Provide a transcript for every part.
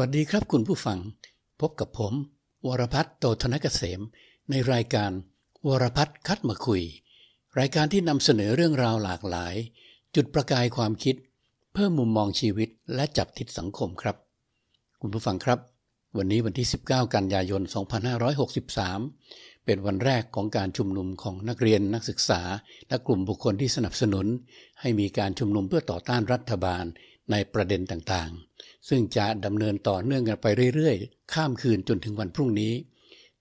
สวัสดีครับคุณผู้ฟัง พบกับผม วรพัฒน์โตธนกเกษม ในรายการ วรพัฒน์คัดมาคุย รายการที่นำเสนอเรื่องราวหลากหลาย จุดประกายความคิด เพิ่มมุมมองชีวิตและจับทิศสังคมครับ คุณผู้ฟังครับ วันนี้วันที่ 19 กันยายน 2563 เป็นวันแรกของการชุมนุมของนักเรียนนักศึกษา และกลุ่มบุคคลที่สนับสนุน ให้มีการชุมนุมเพื่อต่อต้านรัฐบาล ในประเด็นต่างๆ ซึ่งจะดำเนินต่อเนื่องกันไปเรื่อยๆ ข้ามคืนจนถึงวันพรุ่งนี้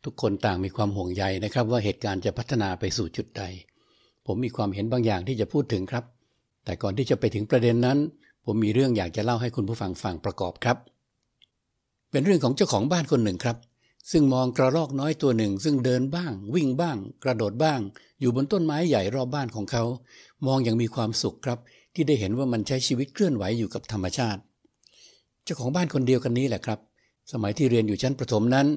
ทุกคนต่างมีความห่วงใยนะครับ ว่าเหตุการณ์จะพัฒนาไปสู่จุดใด ผมมีความเห็นบางอย่างที่จะพูดถึงครับ แต่ก่อนที่จะไปถึงประเด็นนั้น ผมมีเรื่องอยากจะเล่าให้คุณผู้ฟังฟังประกอบครับ เป็นเรื่องของเจ้าของบ้านคนหนึ่งครับ ซึ่งมองกระรอกน้อยตัวหนึ่ง ซึ่งเดินบ้าง วิ่งบ้าง กระโดดบ้าง อยู่บนต้นไม้ใหญ่รอบบ้านของเขา มองอย่างมีความสุขครับ ที่ได้เห็นว่ามันใช้ชีวิตเคลื่อนไหวอยู่กับธรรมชาติ เจ้าของบ้านคนเดียวกันนี้แหละครับ สมัยที่เรียนอยู่ชั้นประถมนั้น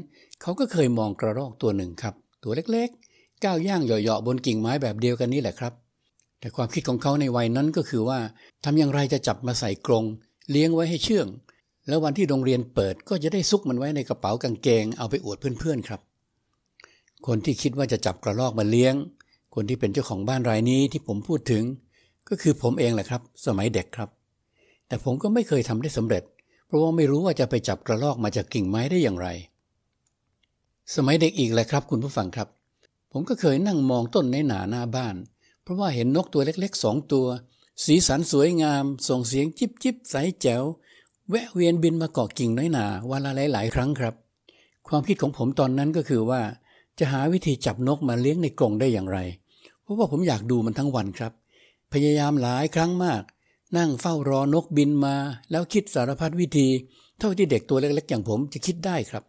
เขาก็เคยมองกระรอกตัวหนึ่งครับ ตัวเล็กๆ ก้าวย่างเหยาะๆบนกิ่งไม้แบบเดียวกันนี้แหละครับ แต่ความคิดของเขาในวัยนั้นก็คือว่าทำอย่างไรจะจับมาใส่กรงเลี้ยงไว้ให้เชื่อง แล้ววันที่โรงเรียนเปิดก็จะได้ซุกมันไว้ในกระเป๋ากางเกงเอาไปอวดเพื่อนๆครับ คนที่คิดว่าจะจับกระรอกมาเลี้ยง คนที่เป็นเจ้าของบ้านรายนี้ที่ผมพูดถึง ก็คือผมเองแหละครับ สมัยเด็กครับ แต่ผมก็ไม่เคยทำได้สำเร็จ เพราะว่าไม่รู้ว่าจะไปจับกระรอกมาจากกิ่งไม้ได้อย่างไร สมัยเด็กอีกแหละครับ คุณผู้ฟังครับ ผมก็เคยนั่งมองต้นในหนาหน้าบ้าน เพราะว่าเห็นนกตัวเล็กๆสองตัว สีสันสวยงาม ส่งเสียงจิบจิบใสแจ๋ว แวะเวียนบินมาเกาะกิ่งน้อยหนาวันละหลาย ๆ ครั้งครับ ความคิดของผมตอนนั้นก็คือว่า จะหาวิธีจับนกมาเลี้ยงในกรงได้อย่างไร เพราะว่าผมอยากดูมันทั้งวันครับ พยายามหลายครั้งมาก นั่งเฝ้ารอนกบินมา แล้วคิดสารพัดวิธี เท่าที่เด็กตัวเล็กๆอย่างผมจะคิดได้ครับ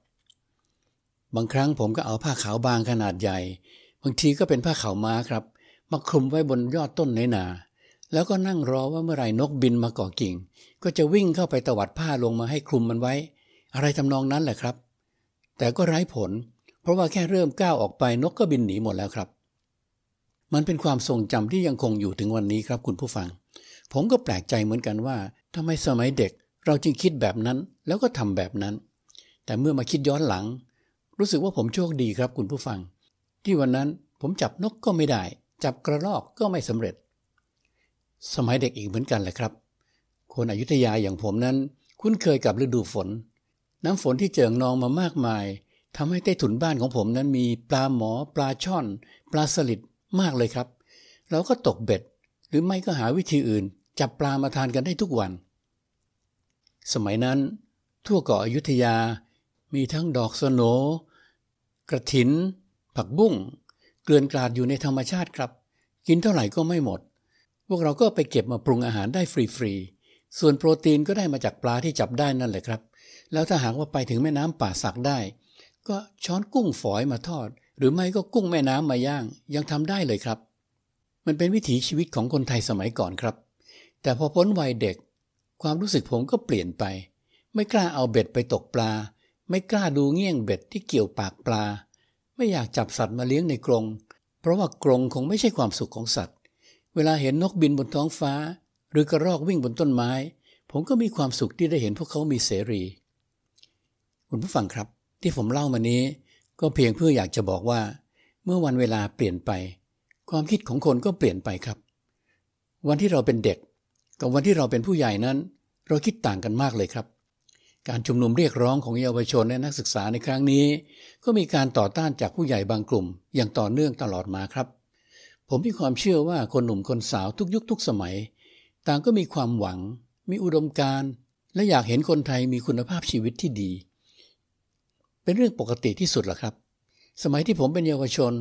บางครั้งผมก็เอาผ้าขาวบางขนาดใหญ่ บางทีก็เป็นผ้าขาวม้าครับ มาคลุมไว้บนยอดต้นในนา แล้วก็นั่งรอว่าเมื่อไหร่นกบินมาเกาะกิ่ง ก็จะวิ่งเข้าไปตวัดผ้าลงมาให้คลุมมันไว้ อะไรทำนองนั้นแหละครับ แต่ก็ไร้ผล เพราะว่าแค่เริ่มก้าวออกไปนกก็บินหนีหมดแล้วครับ มันเป็นความทรงจำที่ยังคงอยู่ถึงวันนี้ครับคุณผู้ฟัง ผมก็แปลกใจเหมือนกันว่าทำไมสมัยเด็กเราจึงคิดแบบนั้นแล้วก็ทำแบบนั้น แต่เมื่อมาคิดย้อนหลัง รู้สึกว่าผมโชคดีครับคุณผู้ฟัง ที่วันนั้นผมจับนกก็ไม่ได้ จับกระรอกก็ไม่สำเร็จ สมัยเด็กอีกเหมือนกันแหละครับ คนอยุธยาอย่างผมนั้น คุ้นเคยกับฤดูฝน น้ำฝนที่เจิ่งนองมามากมายทำให้ใต้ถุนบ้านของผมนั้นมีปลาหมอ ปลาช่อน ปลาสลิด มากเลยครับ เราก็ตกเบ็ด หรือไม่ก็หาวิธีอื่น จับปลามาทานกันได้ทุกวัน สมัยนั้น ทั่วเกาะอยุธยา มีทั้งดอกสโนกระถิน ผักบุ้ง เกลื่อนกลาดอยู่ในธรรมชาติครับ กินเท่าไหร่ก็ไม่หมด พวกเราก็ไปเก็บมาปรุงอาหารได้ฟรีๆ ส่วนโปรตีนก็ได้มาจากปลาที่จับได้นั่นแหละครับ แล้วถ้าหากว่าไปถึงแม่น้ำป่าสักได้ ก็ช้อนกุ้งฝอยมาทอด หรือไม่ก็กุ้งแม่น้ำมาย่างยังทำได้เลยครับ มันเป็นวิถีชีวิตของคนไทยสมัยก่อนครับ แต่พอพ้นวัยเด็ก ความรู้สึกผมก็เปลี่ยนไป ไม่กล้าเอาเบ็ดไปตกปลา ไม่กล้าดูเงี้ยงเบ็ดที่เกี่ยวปากปลา ไม่อยากจับสัตว์มาเลี้ยงในกรง เพราะว่ากรงคงไม่ใช่ความสุขของสัตว์ เวลาเห็นนกบินบนท้องฟ้า หรือกระรอกวิ่งบนต้นไม้ ผมก็มีความสุขที่ได้เห็นพวกเขามีเสรี คุณผู้ฟังครับ ที่ผมเล่ามานี้ ก็เพียงเพื่ออยากจะบอกว่า เมื่อวันเวลาเปลี่ยนไป ความคิดของคนก็เปลี่ยนไปครับ วันที่เราเป็นเด็ก กับวันที่เราเป็นผู้ใหญ่นั้น เราคิดต่างกันมากเลยครับ การชุมนุมเรียกร้องของเยาวชนและนักศึกษาในครั้งนี้ ก็มีการต่อต้านจากผู้ใหญ่บางกลุ่ม อย่างต่อเนื่องตลอดมาครับ ผมมีความเชื่อว่าคนหนุ่มคนสาวทุกยุคทุกสมัย ต่างก็มีความหวัง มีอุดมการณ์และอยากเห็นคนไทยมีคุณภาพชีวิตที่ดี เป็นเรื่องปกติที่สุดละครับ สมัยที่ผมเป็นเยาวชน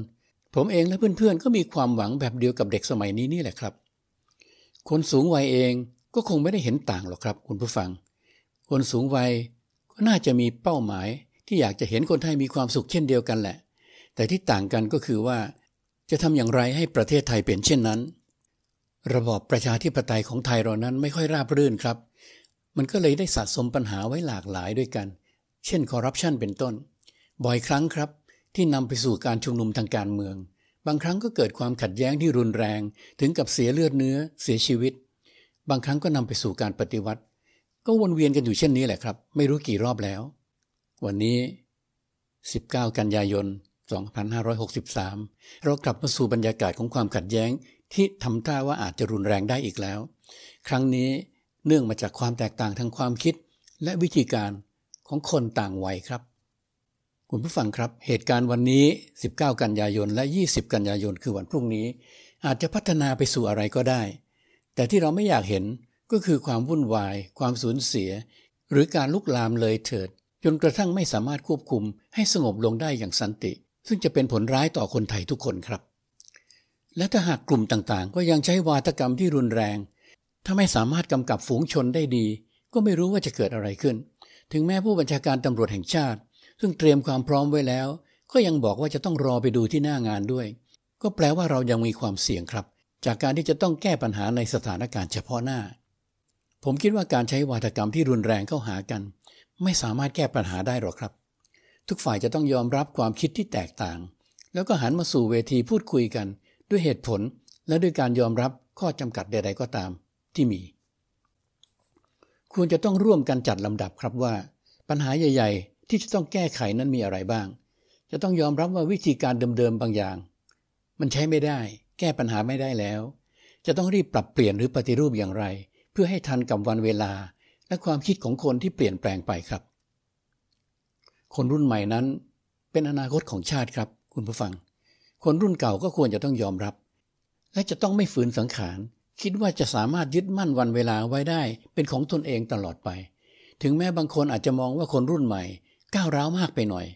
ผมเองและเพื่อนๆ ก็มีความหวังแบบเดียวกับเด็กสมัยนี้นี่แหละครับ คนสูงวัยเองก็คงไม่ได้เห็นต่างหรอกครับ คุณผู้ฟัง คนสูงวัยก็น่าจะมีเป้าหมายที่อยากจะเห็นคนไทยมีความสุขเช่นเดียวกันแหละ แต่ที่ต่างกันก็คือว่า จะทำอย่างไรให้ประเทศไทยเป็นเช่นนั้น ระบอบประชาธิปไตยของไทยเรานั้นไม่ค่อยราบรื่นครับ มันก็เลยได้สะสมปัญหาไว้หลากหลายด้วยกัน เช่นคอร์รัปชันเป็นต้น บ่อยครั้งครับ ที่นำไปสู่การชุมนุมทางการเมือง บางครั้งก็เกิดความขัดแย้งที่รุนแรง ถึงกับเสียเลือดเนื้อ เสียชีวิต บางครั้งก็นำไปสู่การปฏิวัติ ก็วนเวียนกันอยู่เช่นนี้แหละครับ ไม่รู้กี่รอบแล้ว วันนี้ 19 กันยายน 2563 เรากลับมาสู่บรรยากาศของความขัดแย้งที่ทำท่าว่าอาจจะรุนแรงได้อีกแล้ว ครั้งนี้เนื่องมาจากความแตกต่างทางความคิด และวิธีการ ของคนต่างวัยครับ คุณผู้ฟังครับ เหตุการณ์วันนี้ 19 กันยายนและ 20 กันยายนคือวันพรุ่งนี้ อาจจะพัฒนาไปสู่อะไรก็ได้ แต่ที่เราไม่อยากเห็นก็คือความวุ่นวาย ความสูญเสีย หรือการลุกลามเลยเถิด จนกระทั่งไม่สามารถควบคุมให้สงบลงได้อย่างสันติ ซึ่งจะเป็นผลร้ายต่อคนไทยทุกคนครับ และถ้าหากกลุ่มต่างๆ ก็ยังใช้วาทกรรมที่รุนแรง ถ้าไม่สามารถกำกับฝูงชนได้ดี ก็ไม่รู้ว่าจะเกิดอะไรขึ้น ถึงแม้ผู้บัญชาการตำรวจแห่งชาติ ซึ่งเตรียมความพร้อมไว้แล้ว ก็ยังบอกว่าจะต้องรอไปดูที่หน้างานด้วย ก็แปลว่าเรายังมีความเสี่ยงครับ จากการที่จะต้องแก้ปัญหาในสถานการณ์เฉพาะหน้า ผมคิดว่าการใช้วาทกรรมที่รุนแรงเข้าหากัน ไม่สามารถแก้ปัญหาได้หรอกครับ ทุกฝ่ายจะต้องยอมรับความคิดที่แตกต่าง แล้วก็หันมาสู่เวทีพูดคุยกัน ด้วยเหตุผลและด้วยการยอมรับข้อจำกัดใด ๆ ก็ตามที่มี ควรจะต้องร่วมกันจัดลำดับครับว่า ปัญหาใหญ่ ๆ ที่จะต้องแก้ไขนั้นมีอะไรบ้าง จะต้องยอมรับว่าวิธีการเดิมๆบางอย่าง มันใช้ไม่ได้ แก้ปัญหาไม่ได้แล้ว จะต้องรีบปรับเปลี่ยนหรือปฏิรูปอย่างไร เพื่อให้ทันกับวันเวลา และความคิดของคนที่เปลี่ยนแปลงไปครับ คนรุ่นใหม่นั้น เป็นอนาคตของชาติครับ คุณผู้ฟัง คนรุ่นเก่าก็ควรจะต้องยอมรับ และจะต้องไม่ฝืนสังขาร คิดว่าจะสามารถยึดมั่นวันเวลาไว้ได้ เป็นของตนเองตลอดไป ถึงแม้บางคนอาจจะมองว่าคนรุ่นใหม่ ก้าวร้าวมากไปหน่อย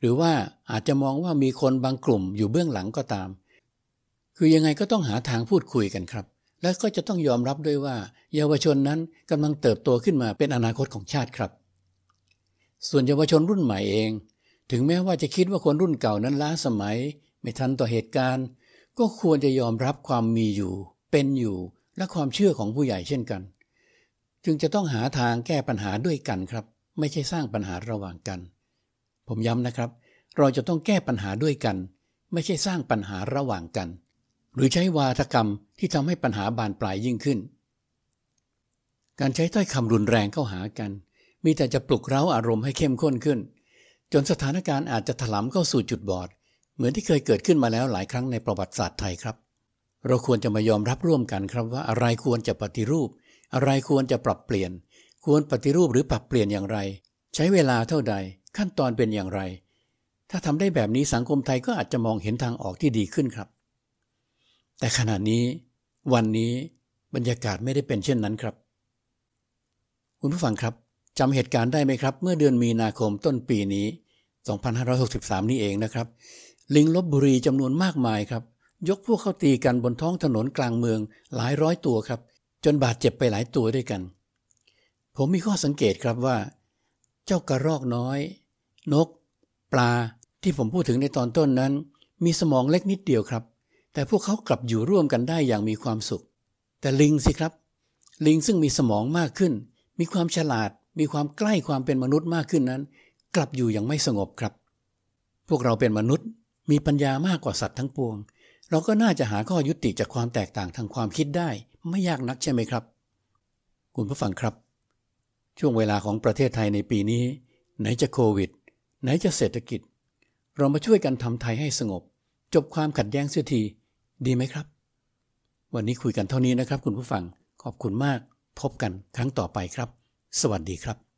หรือว่าอาจจะมองว่ามีคนบางกลุ่มอยู่เบื้องหลังก็ตาม คือยังไงก็ต้องหาทางพูดคุยกันครับ และก็จะต้องยอมรับด้วยว่า เยาวชนนั้นกำลังเติบโตขึ้นมาเป็นอนาคตของชาติครับ ส่วนเยาวชนรุ่นใหม่เอง ถึงแม้ว่าจะคิดว่าคนรุ่นเก่านั้นล้าสมัย ไม่ทันต่อเหตุการณ์ ก็ควรจะยอมรับความมีอยู่เป็นอยู่ และความเชื่อของผู้ใหญ่เช่นกัน จึงจะต้องหาทางแก้ปัญหาด้วยกันครับ ไม่ใช่สร้างปัญหาระหว่างกัน ผมย้ำนะครับ เราจะต้องแก้ปัญหาด้วยกัน ไม่ใช่สร้างปัญหาระหว่างกัน หรือใช้วาทกรรมที่ทำให้ปัญหาบานปลายยิ่งขึ้น การใช้ถ้อยคำรุนแรงเข้าหากัน มีแต่จะปลุกเร้าอารมณ์ให้เข้มข้นขึ้น จนสถานการณ์อาจจะถลำเข้าสู่จุดบอด เหมือนที่เคยเกิดขึ้นมาแล้วหลายครั้งในประวัติศาสตร์ไทยครับ เราควรจะมายอมรับร่วมกันครับว่าอะไรควรจะปฏิรูป อะไรควรจะปรับเปลี่ยน ควรปฏิรูปหรือปรับเปลี่ยนอย่างไร ใช้เวลาเท่าใดขั้นตอนเป็นอย่างไร ถ้าทำได้แบบนี้สังคมไทยก็อาจจะมองเห็นทางออกที่ดีขึ้นครับ แต่ขณะนี้ วันนี้บรรยากาศไม่ได้เป็นเช่นนั้นครับ คุณผู้ฟังครับจำเหตุการณ์ได้ไหมครับ เมื่อเดือนมีนาคมต้นปีนี้ 2563 นี้เองนะครับ ลิงลบบุรีจำนวนมากมายครับ ยกพวกเข้าตีกันบนท้องถนนกลางเมืองหลายร้อยตัวครับ จนบาดเจ็บไปหลายตัวด้วยกัน ผมมีข้อสังเกตครับว่า เจ้ากระรอกน้อย นก ปลาที่ผมพูดถึงในตอนต้นนั้น มีสมองเล็กนิดเดียวครับ แต่พวกเขากลับอยู่ร่วมกันได้อย่างมีความสุข แต่ลิงสิครับ ลิงซึ่งมีสมองมากขึ้น มีความฉลาด มีความใกล้ความเป็นมนุษย์มากขึ้นนั้น กลับอยู่อย่างไม่สงบครับ พวกเราเป็นมนุษย์มีปัญญามากกว่าสัตว์ทั้งปวง เราก็น่าจะหาข้อยุติจากความแตกต่างทางความคิดได้ไม่ยากนักใช่ไหมครับ คุณผู้ฟังครับ ช่วงเวลาของประเทศไทยในปีนี้ ไหนจะโควิด ไหนจะเศรษฐกิจ เรามาช่วยกันทำไทยให้สงบ จบความขัดแย้งเสียทีดีไหมครับ วันนี้คุยกันเท่านี้นะครับ คุณผู้ฟังขอบคุณมาก พบกันครั้งต่อไปครับ สวัสดีครับ